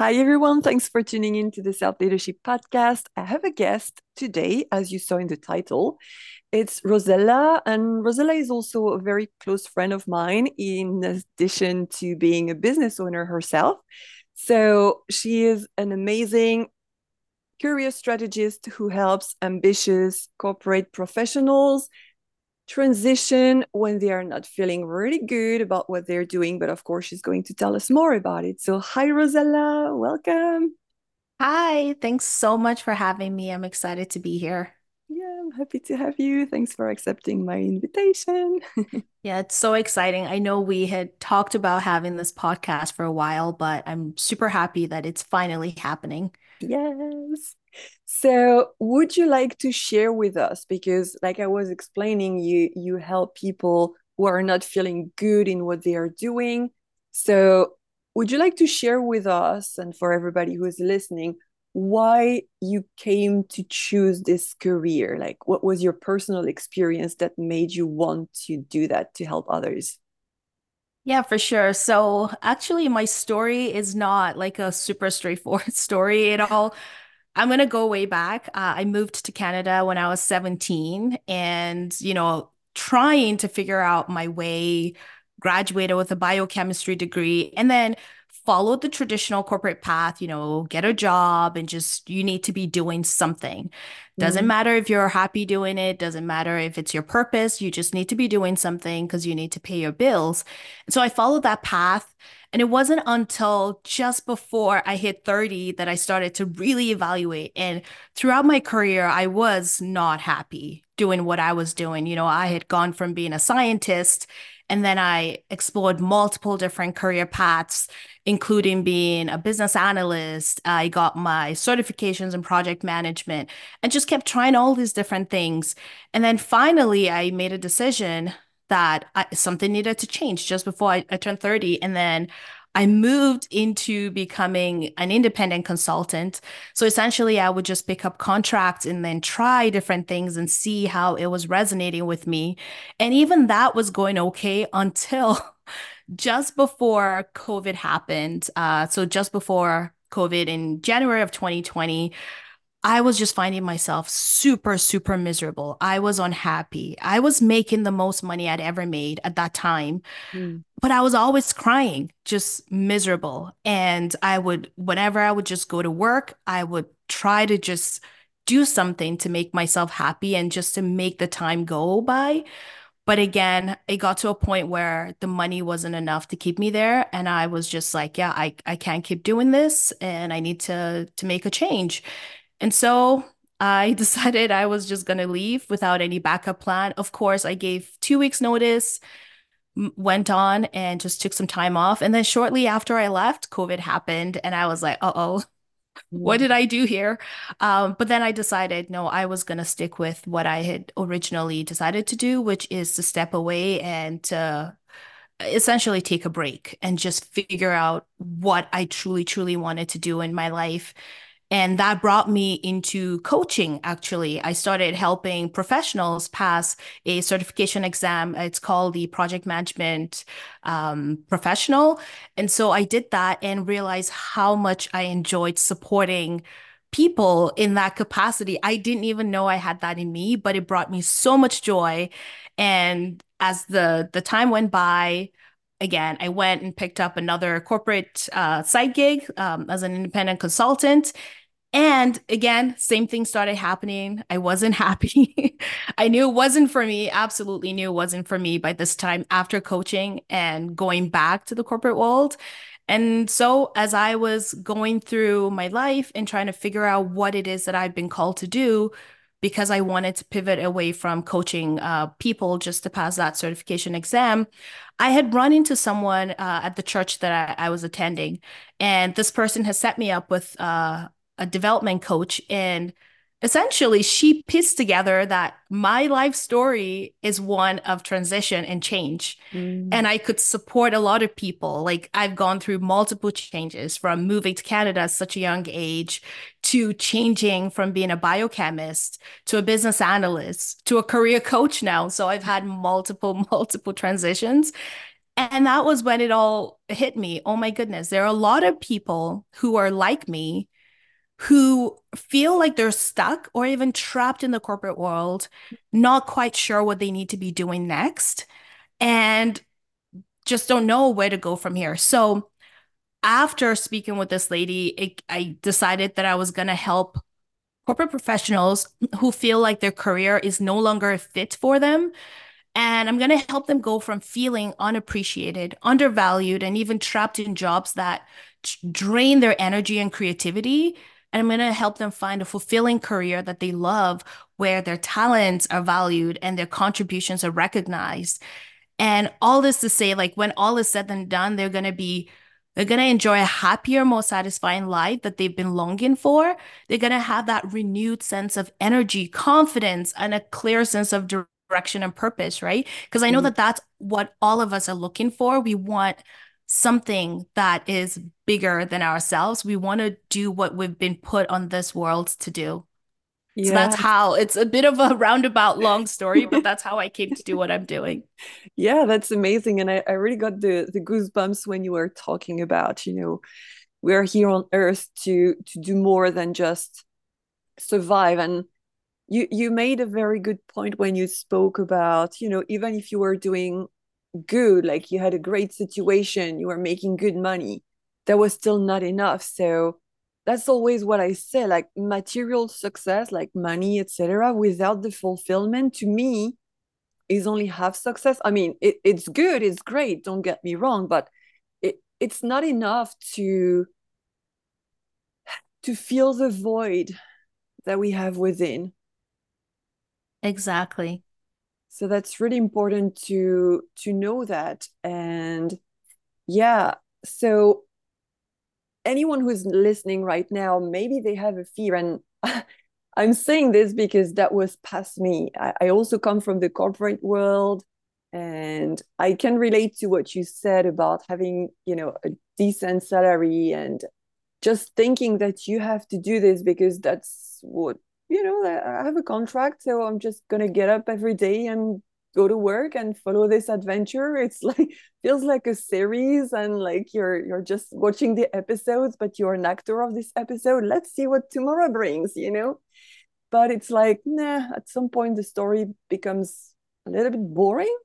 Hi, everyone. Thanks for tuning in to the Self Leadership Podcast. I have a guest today, as you saw in the title. It's Rozella, and Rozella is also a very close friend of mine, in addition to being a business owner herself. So she is an amazing career strategist who helps ambitious corporate professionals transition when they are not feeling really good about what they're doing. But of course, she's going to tell us more about it. So, hi, Rozella. Welcome. Hi, thanks so much for having me. I'm excited to be here. Yeah, I'm happy to have you. Thanks for accepting my invitation. Yeah, it's so exciting. I know we had talked about having this podcast for a while, but I'm super happy that it's finally happening. Yes. So, would you like to share with us? Because, like I was explaining, you you help people who are not feeling good in what they are doing. So, would you like to share with us and for everybody who is listening why you came to choose this career? Like, what was your personal experience that made you want to do that to help others? Yeah, for sure. So actually, my story is not like a super straightforward story at all. I'm gonna go way back. Uh, I moved to Canada when I was 17 and, you know, trying to figure out my way, graduated with a biochemistry degree, and then followed the traditional corporate path, you know, get a job and just you need to be doing something. Doesn't Mm, matter if you're happy doing it, doesn't matter if it's your purpose, you just need to be doing something because you need to pay your bills. And so I followed that path. And it wasn't until just before I hit 30 that I started to really evaluate. And throughout my career, I was not happy doing what I was doing. You know, I had gone from being a scientist and then I explored multiple different career paths, including being a business analyst. I got my certifications in project management and just kept trying all these different things. And then finally, I made a decision that I, something needed to change just before I, I turned 30. And then I moved into becoming an independent consultant. So essentially, I would just pick up contracts and then try different things and see how it was resonating with me. And even that was going okay until just before COVID happened. Uh, so just before COVID in January of 2020, I was just finding myself super, super miserable. I was unhappy. I was making the most money I'd ever made at that time, mm, but I was always crying, just miserable. And I would, whenever I would just go to work, I would try to just do something to make myself happy and just to make the time go by. But again, it got to a point where the money wasn't enough to keep me there. And I was just like, yeah, I, I can't keep doing this and I need to to make a change. And so I decided I was just gonna leave without any backup plan. Of course, I gave two weeks notice, went on and just took some time off. And then shortly after I left, COVID happened, and I was like, uh-oh, what did I do here? Um, but then I decided, no, I was going to stick with what I had originally decided to do, which is to step away and to essentially take a break and just figure out what I truly, truly wanted to do in my life. And that brought me into coaching, actually. I started helping professionals pass a certification exam. It's called the Project Management um, Professional. And so I did that and realized how much I enjoyed supporting people in that capacity. I didn't even know I had that in me, but it brought me so much joy. And as the the time went by, again, I went and picked up another corporate uh, side gig um, as an independent consultant. And again, same thing started happening. I wasn't happy. I knew it wasn't for me, absolutely knew it wasn't for me by this time after coaching and going back to the corporate world. And so, as I was going through my life and trying to figure out what it is that I've been called to do, because I wanted to pivot away from coaching uh, people just to pass that certification exam, I had run into someone uh, at the church that I, I, was attending. And this person has set me up with uh, a development coach and essentially she pieced together that my life story is one of transition and change. Mm, and i could support a lot of people. Like i've gone through multiple changes from moving to canada at such a young age to changing from being a biochemist to a business analyst to a career coach now. So i've had multiple multiple transitions. And that was when it all hit me. Oh my goodness, there are a lot of people who are like me who feel like they're stuck or even trapped in the corporate world, not quite sure what they need to be doing next, and just don't know where to go from here. So, after speaking with this lady, it, I decided that I was going to help corporate professionals who feel like their career is no longer a fit for them. And I'm going to help them go from feeling unappreciated, undervalued, and even trapped in jobs that drain their energy and creativity. And I'm going to help them find a fulfilling career that they love, where their talents are valued and their contributions are recognized. And all this to say, like, when all is said and done, they're going to be they're going to enjoy a happier, more satisfying life that they've been longing for. They're going to have that renewed sense of energy, confidence, and a clear sense of direction and purpose, right? Because I know mm-hmm. that that's what all of us are looking for. We want something that is bigger than ourselves. We want to do what we've been put on this world to do. Yeah. So that's how it's a bit of a roundabout long story, but that's how I came to do what I'm doing. Yeah, that's amazing. And I, I really got the, the goosebumps when you were talking about, you know, we're here on earth to to do more than just survive. And you you made a very good point when you spoke about, you know, even if you were doing good, like you had a great situation, you were making good money, that was still not enough. So that's always what I say like material success, like money, etc., without the fulfillment to me is only half success. I mean, it, it's good, it's great, don't get me wrong, but it, it's not enough to to feel the void that we have within. Exactly. So that's really important to to know that. And yeah, so anyone who's listening right now, maybe they have a fear. And I'm saying this because that was past me. I, I also come from the corporate world and I can relate to what you said about having, you know, a decent salary and just thinking that you have to do this because that's what you know i have a contract so i'm just gonna get up every day and go to work and follow this adventure. It's like feels like a series and like you're you're just watching the episodes but you're an actor of this episode. Let's see what tomorrow brings you know? But it's like nah at some point the story becomes a little bit boring.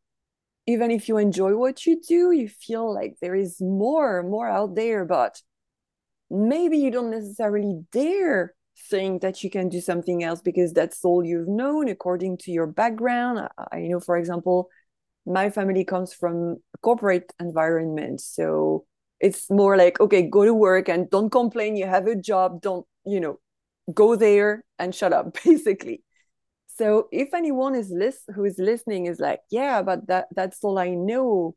Even if you enjoy what you do you feel like there is more more out there but maybe you don't necessarily dare think that you can do something else because that's all you've known according to your background. I, know, for example, my family comes from a corporate environment. So it's more like, okay, go to work and don't complain. You have a job. Don't, you know, go there and shut up, basically. So if anyone is list who is listening is like, yeah, but that that's all I know,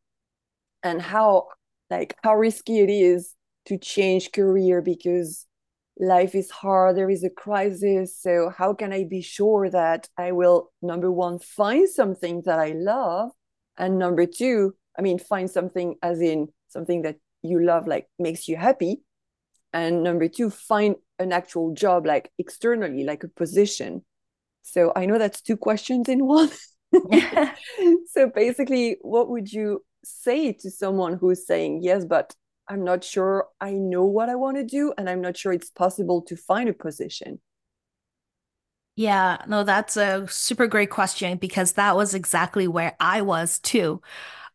and how like how risky it is to change career because life is hard there is a crisis so how can i be sure that i will number one find something that i love? And number two i mean find something as in something that you love like makes you happy. And number two find an actual job like externally like a position. So i know that's two questions in one. So basically what would you say to someone who's saying yes but I'm not sure I know what I want to do, and I'm not sure it's possible to find a position. Yeah, no, that's a super great question because that was exactly where I was too.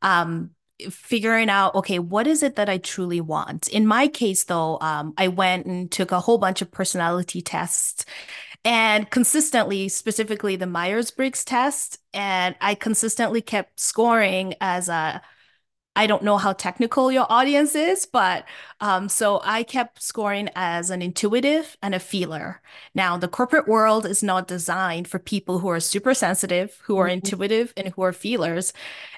Um, figuring out, okay, what is it that I truly want? In my case, though, um, I went and took a whole bunch of personality tests and consistently, specifically the Myers Briggs test, and I consistently kept scoring as a I don't know how technical your audience is, but um, so I kept scoring as an intuitive and a feeler. Now, the corporate world is not designed for people who are super sensitive, who are mm-hmm. intuitive, and who are feelers.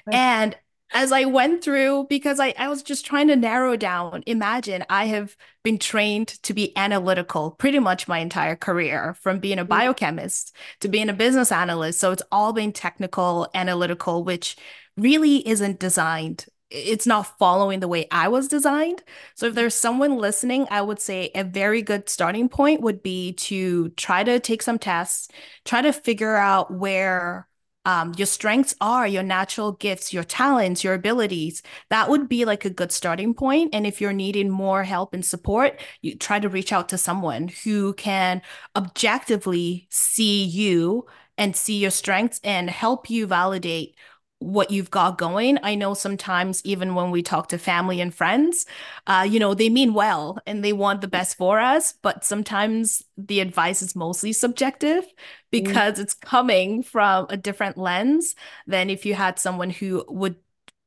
Right. And as I went through, because I, I was just trying to narrow down, imagine I have been trained to be analytical pretty much my entire career, from being a mm-hmm. biochemist to being a business analyst. So it's all been technical, analytical, which really isn't designed it's not following the way I was designed. So if there's someone listening, I would say a very good starting point would be to try to take some tests, try to figure out where um, your strengths are your natural gifts, your talents, your abilities. That would be like a good starting point. And if you're needing more help and support, you try to reach out to someone who can objectively see you and see your strengths and help you validate what you've got going. I know sometimes, even when we talk to family and friends, uh, you know, they mean well and they want the best for us, but sometimes the advice is mostly subjective mm. because it's coming from a different lens than if you had someone who would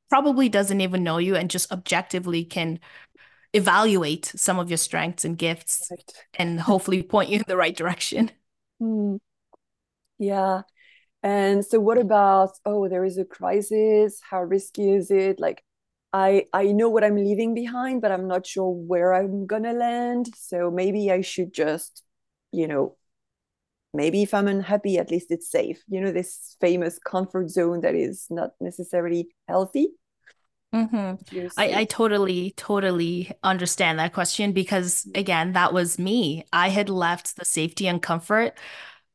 probably doesn't even know you and just objectively can evaluate some of your strengths and gifts right. and hopefully point you in the right direction. Mm. Yeah. And so what about, oh, there is a crisis. How risky is it? Like I I know what I'm leaving behind, but I'm not sure where I'm gonna land. So maybe I should just, you know, maybe if I'm unhappy, at least it's safe. You know, this famous comfort zone that is not necessarily healthy. Mm-hmm. I, I totally, totally understand that question because, again, that was me. I had left the safety and comfort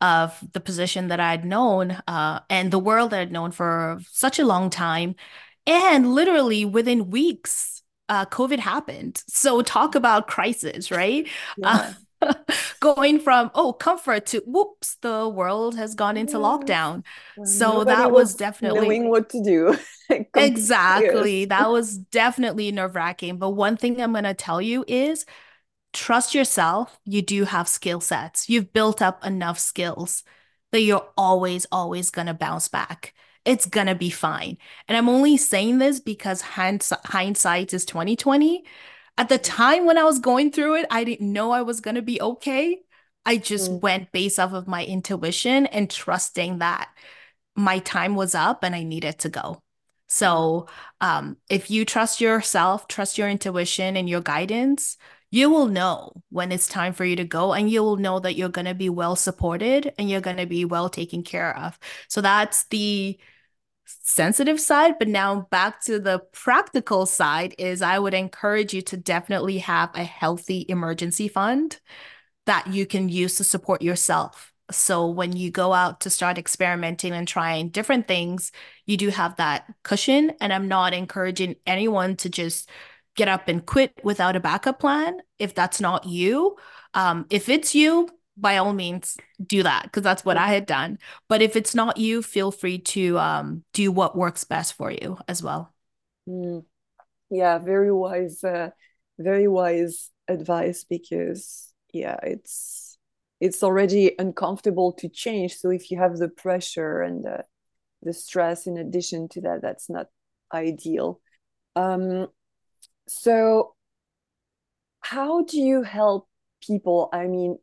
of the position that I'd known uh, and the world that I'd known for such a long time. And literally within weeks, uh, COVID happened. So talk about crisis, right? Yeah. Uh, going from oh comfort to whoops, the world has gone into lockdown. So Nobody that was, was definitely knowing what to do. exactly, that was definitely nerve wracking. But one thing I'm gonna tell you is trust yourself. You do have skill sets. You've built up enough skills that you're always, always going to bounce back. It's going to be fine. And I'm only saying this because hindsight is 2020. At the time when I was going through it, I didn't know I was going to be okay. I just mm. went based off of my intuition and trusting that my time was up and I needed to go. So, um, if you trust yourself, trust your intuition and your guidance, you will know when it's time for you to go and you will know that you're going to be well supported and you're going to be well taken care of. So that's the sensitive side but now back to the practical side is i would encourage you to definitely have a healthy emergency fund that you can use to support yourself so when you go out to start experimenting and trying different things you do have that cushion and i'm not encouraging anyone to just get up and quit without a backup plan if that's not you. Um, if it's you, by all means, do that because that's what I had done. But if it's not you, feel free to um, do what works best for you as well. Mm. Yeah, very wise, uh, very wise advice because yeah, it's it's already uncomfortable to change. So if you have the pressure and the, the stress in addition to that, that's not ideal. Um, so, how do you help people? I mean,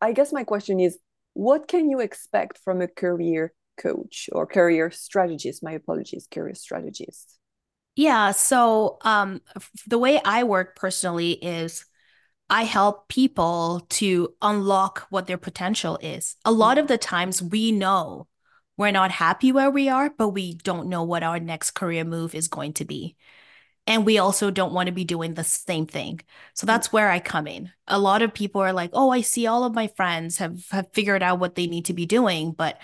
I guess my question is what can you expect from a career coach or career strategist? My apologies, career strategist. Yeah. So, um, the way I work personally is I help people to unlock what their potential is. A lot of the times we know we're not happy where we are, but we don't know what our next career move is going to be and we also don't want to be doing the same thing. So mm. that's where i come in. A lot of people are like oh i see all of my friends have have figured out what they need to be doing but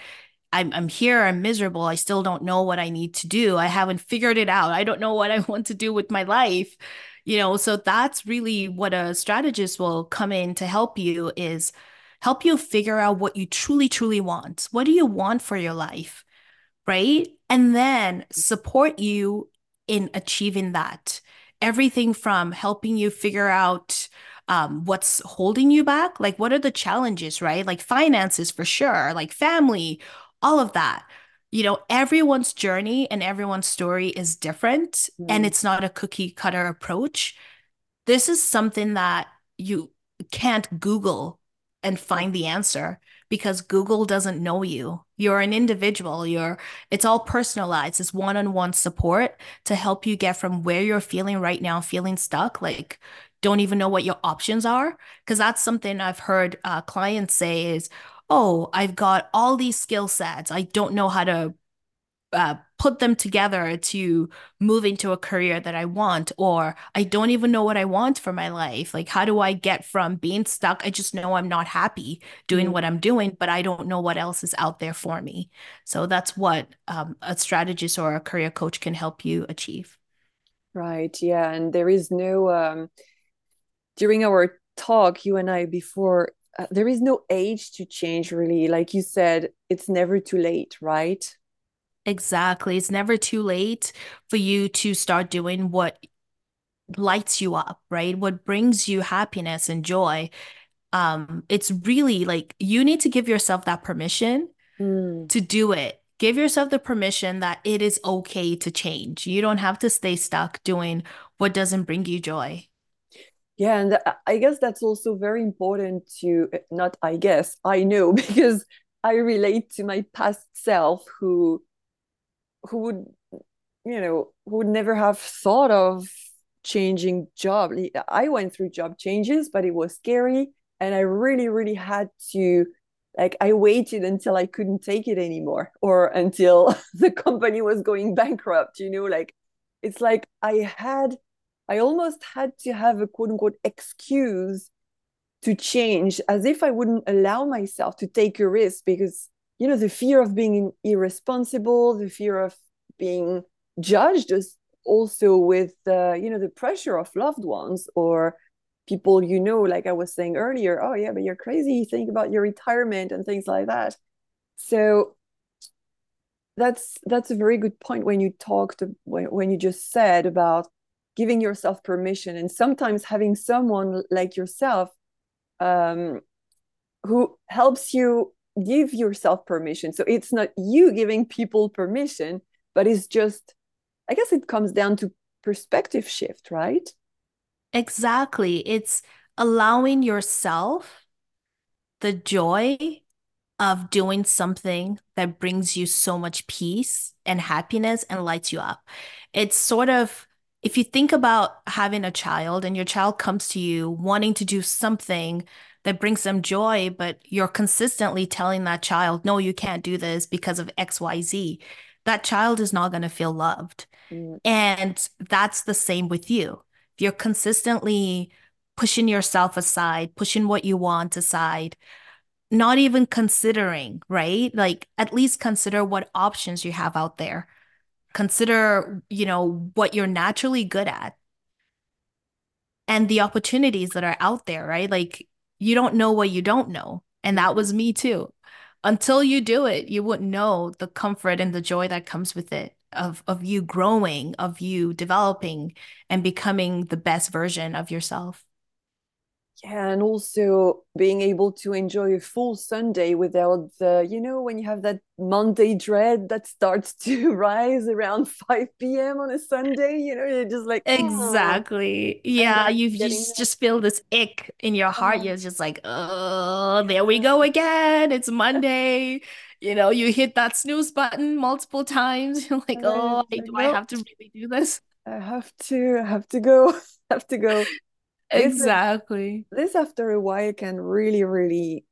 i'm, I'm here i'm miserable i still don't know what i need to do i haven't figured it out i don't know what i want to do with my life. You know so that's really what a strategist will come in to help you is help you figure out what you truly truly want. What do you want for your life? Right? And then support you in achieving that. Everything from helping you figure out um, what's holding you back, like what are the challenges, right? Like finances for sure, like family, all of that. You know, everyone's journey and everyone's story is different, mm. and it's not a cookie cutter approach. This is something that you can't Google and find the answer because Google doesn't know you. You're an individual. You're it's all personalized. It's one-on-one support to help you get from where you're feeling right now, feeling stuck, like don't even know what your options are. Because that's something I've heard uh, clients say is, "Oh, I've got all these skill sets. I don't know how to uh, put them together to move into a career that I want, or I don't even know what I want for my life. Like, how do I get from being stuck? I just know I'm not happy doing mm-hmm. what I'm doing, but I don't know what else is out there for me. So that's what um, a strategist or a career coach can help you achieve. Right. Yeah. And there is no, um, during our talk, you and I before, uh, there is no age to change really. Like you said, it's never too late, right? Exactly. It's never too late for you to start doing what lights you up, right? What brings you happiness and joy. Um, it's really like you need to give yourself that permission mm. to do it. Give yourself the permission that it is okay to change. You don't have to stay stuck doing what doesn't bring you joy. Yeah, and I guess that's also very important to not I guess, I know because I relate to my past self who who would you know who would never have thought of changing job. I went through job changes but it was scary and i really really had to like i waited until i couldn't take it anymore or until the company was going bankrupt you know like it's like i had i almost had to have a quote unquote excuse to change as if i wouldn't allow myself to take a risk because you know the fear of being irresponsible the fear of being judged is also with uh, you know the pressure of loved ones or people you know like i was saying earlier oh yeah but you're crazy. Think about your retirement and things like that. So that's that's a very good point when you talked when, when you just said about giving yourself permission and sometimes having someone like yourself um, who helps you give yourself permission. So it's not you giving people permission, but it's just, I guess it comes down to perspective shift, right? Exactly. It's allowing yourself the joy of doing something that brings you so much peace and happiness and lights you up. It's sort of, if you think about having a child and your child comes to you wanting to do something that brings them joy, but you're consistently telling that child, no, you can't do this because of XYZ, that child is not going to feel loved. Mm. And that's the same with you. If you're consistently pushing yourself aside, pushing what you want aside, not even considering, right? Like at least consider what options you have out there. Consider, you know, what you're naturally good at and the opportunities that are out there, right? Like you don't know what you don't know. And that was me too. Until you do it, you wouldn't know the comfort and the joy that comes with it of of you growing, of you developing and becoming the best version of yourself yeah and also being able to enjoy a full sunday without the you know when you have that monday dread that starts to rise around 5 p.m on a sunday you know you're just like oh. exactly. Yeah you just, just feel this ick in your uh-huh. heart. Oh. you're just like oh there we go again. It's monday. You know you hit that snooze button multiple times. You're like oh do i have to really do this? I have to I have to go. I have to go exactly. this, this after a while can really really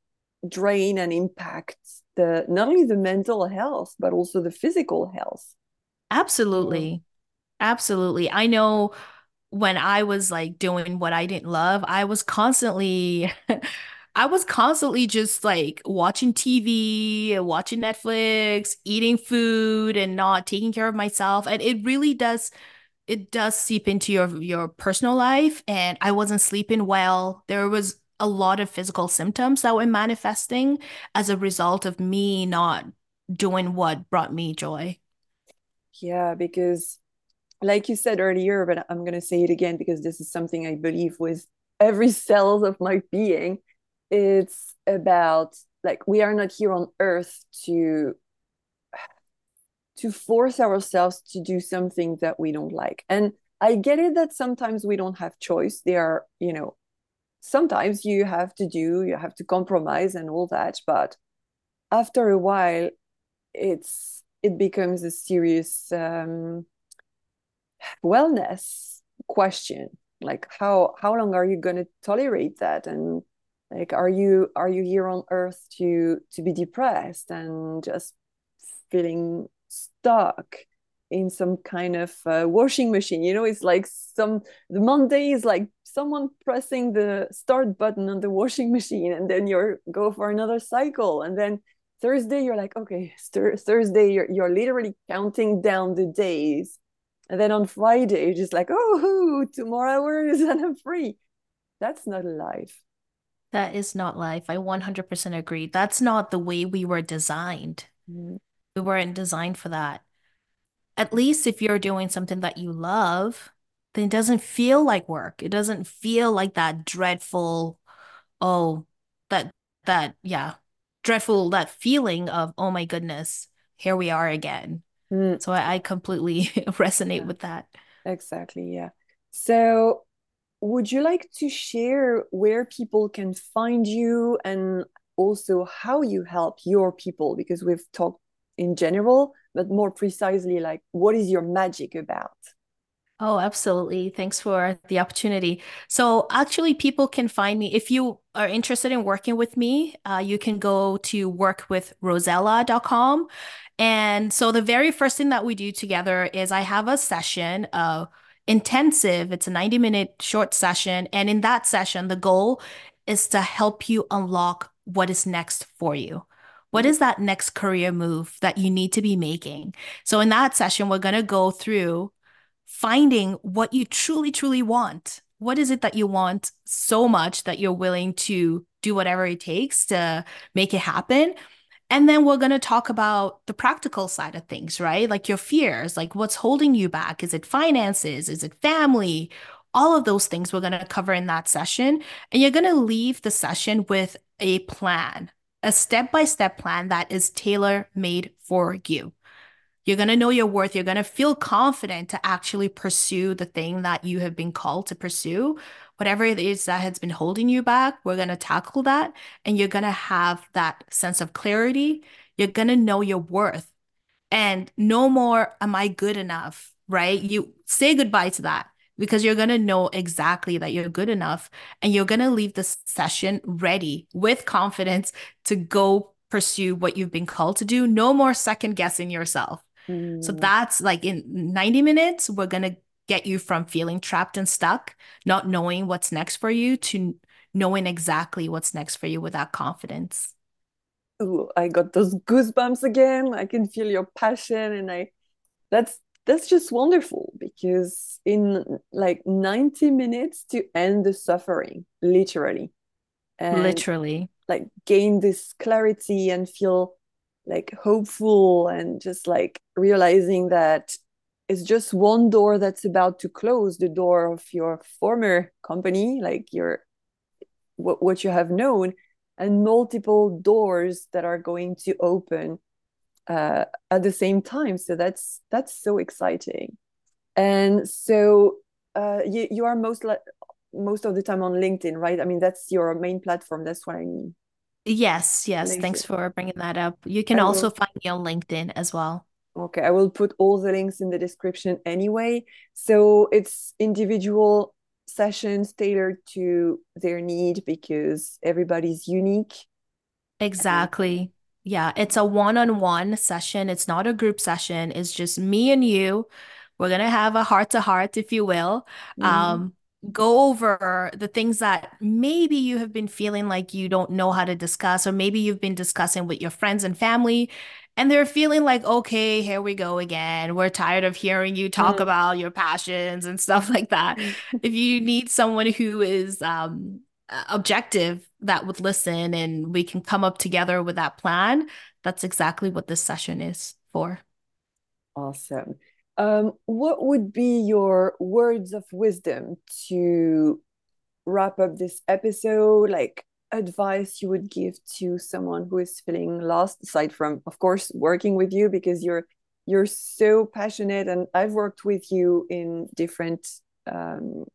drain and impact the not only the mental health but also the physical health. Absolutely. Absolutely. I know when i was like doing what i didn't love i was constantly I was constantly just like watching TV, watching Netflix, eating food, and not taking care of myself. And it really does it does seep into your your personal life and I wasn't sleeping well. There was a lot of physical symptoms that were manifesting as a result of me not doing what brought me joy. Yeah, because like you said earlier, but I'm going to say it again because this is something I believe with every cell of my being. It's about like we are not here on earth to to force ourselves to do something that we don't like. And I get it that sometimes we don't have choice. There are, you know, sometimes you have to do, you have to compromise and all that. But after a while, it's it becomes a serious um, wellness question. Like how how long are you going to tolerate that? And like are you are you here on earth to to be depressed and just feeling stuck in some kind of uh, washing machine. You know, it's like some the Monday is like someone pressing the start button on the washing machine, and then you're go for another cycle, and then Thursday you're like, okay, Thursday you're you're literally counting down the days, and then on Friday you're just like, oh, two more hours and I'm free. That's not life. That is not life. I 100% agree. That's not the way we were designed. Mm. We weren't designed for that at least if you're doing something that you love, then it doesn't feel like work. It doesn't feel like that dreadful, oh, that, that, yeah, dreadful, that feeling of, oh my goodness, here we are again. Mm. So I, I completely resonate yeah. with that. Exactly. Yeah. So would you like to share where people can find you and also how you help your people? Because we've talked in general, but more precisely, like what is your magic about? Oh, absolutely. Thanks for the opportunity. So, actually, people can find me if you are interested in working with me. Uh, you can go to workwithrozella.com. And so, the very first thing that we do together is I have a session, uh, intensive. It's a 90 minute short session. And in that session, the goal is to help you unlock what is next for you. What mm-hmm. is that next career move that you need to be making? So, in that session, we're going to go through finding what you truly, truly want. What is it that you want so much that you're willing to do whatever it takes to make it happen? And then we're going to talk about the practical side of things, right? Like your fears, like what's holding you back? Is it finances? Is it family? All of those things we're going to cover in that session. And you're going to leave the session with a plan, a step by step plan that is tailor made for you. You're going to know your worth. You're going to feel confident to actually pursue the thing that you have been called to pursue. Whatever it is that has been holding you back, we're going to tackle that. And you're going to have that sense of clarity. You're going to know your worth. And no more, am I good enough? Right? You say goodbye to that because you're going to know exactly that you're good enough and you're going to leave the session ready with confidence to go pursue what you've been called to do. No more second guessing yourself. Mm. So that's like in 90 minutes, we're going to get you from feeling trapped and stuck, not knowing what's next for you, to knowing exactly what's next for you with that confidence. Ooh, I got those goosebumps again. I can feel your passion and I that's that's just wonderful because in like 90 minutes to end the suffering literally. And literally. like gain this clarity and feel like hopeful and just like realizing that it's just one door that's about to close the door of your former company like your what, what you have known and multiple doors that are going to open uh, at the same time. So that's that's so exciting. And so uh, you you are most like most of the time on LinkedIn, right? I mean, that's your main platform. That's what I mean. Yes, yes. LinkedIn. Thanks for bringing that up. You can I also will... find me on LinkedIn as well. Okay, I will put all the links in the description anyway. So it's individual sessions tailored to their need because everybody's unique. Exactly. Yeah, it's a one-on-one session. It's not a group session. It's just me and you. We're gonna have a heart to heart, if you will. Mm. Um, go over the things that maybe you have been feeling like you don't know how to discuss, or maybe you've been discussing with your friends and family, and they're feeling like, okay, here we go again. We're tired of hearing you talk mm. about your passions and stuff like that. if you need someone who is um, objective that would listen and we can come up together with that plan, that's exactly what this session is for. Awesome. Um, what would be your words of wisdom to wrap up this episode? Like advice you would give to someone who is feeling lost, aside from, of course, working with you because you're you're so passionate, and I've worked with you in different, um,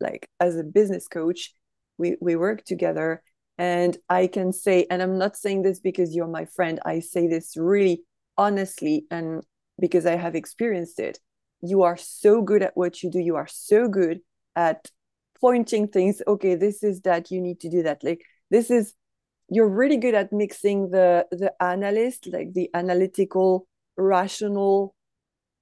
like as a business coach we we work together. And i can say and i'm not saying this because you're my friend i say this really honestly and because i have experienced it. You are so good at what you do. You are so good at pointing things. Okay this is that you need to do that. Like this is you're really good at mixing the the analyst like the analytical rational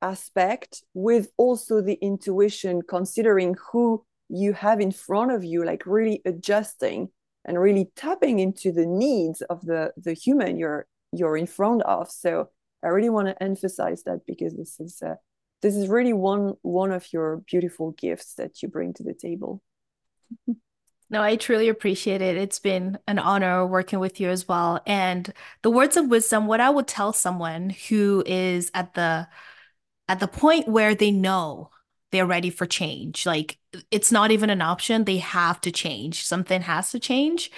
aspect with also the intuition, considering who you have in front of you, like really adjusting and really tapping into the needs of the the human you're you're in front of. So I really want to emphasize that because this is uh, this is really one one of your beautiful gifts that you bring to the table. No, I truly appreciate it. It's been an honor working with you as well. And the words of wisdom, what I would tell someone who is at the at the point where they know they're ready for change, like it's not even an option, they have to change. Something has to change.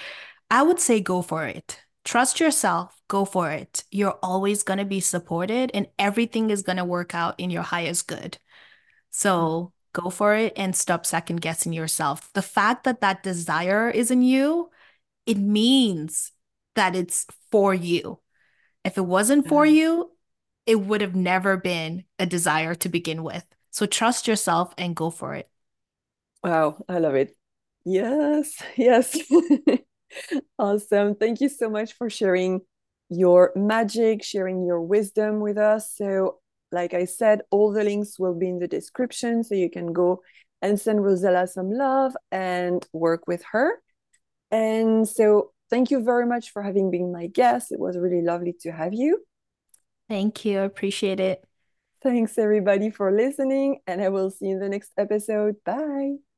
I would say go for it. Trust yourself, go for it. You're always going to be supported and everything is going to work out in your highest good. So, go for it and stop second guessing yourself. The fact that that desire is in you, it means that it's for you. If it wasn't for mm-hmm. you, it would have never been a desire to begin with. So trust yourself and go for it. Wow, I love it. Yes, yes. awesome. Thank you so much for sharing your magic, sharing your wisdom with us. So like I said, all the links will be in the description so you can go and send Rozella some love and work with her. And so thank you very much for having been my guest. It was really lovely to have you. Thank you. I appreciate it. Thanks everybody for listening, and I will see you in the next episode. Bye.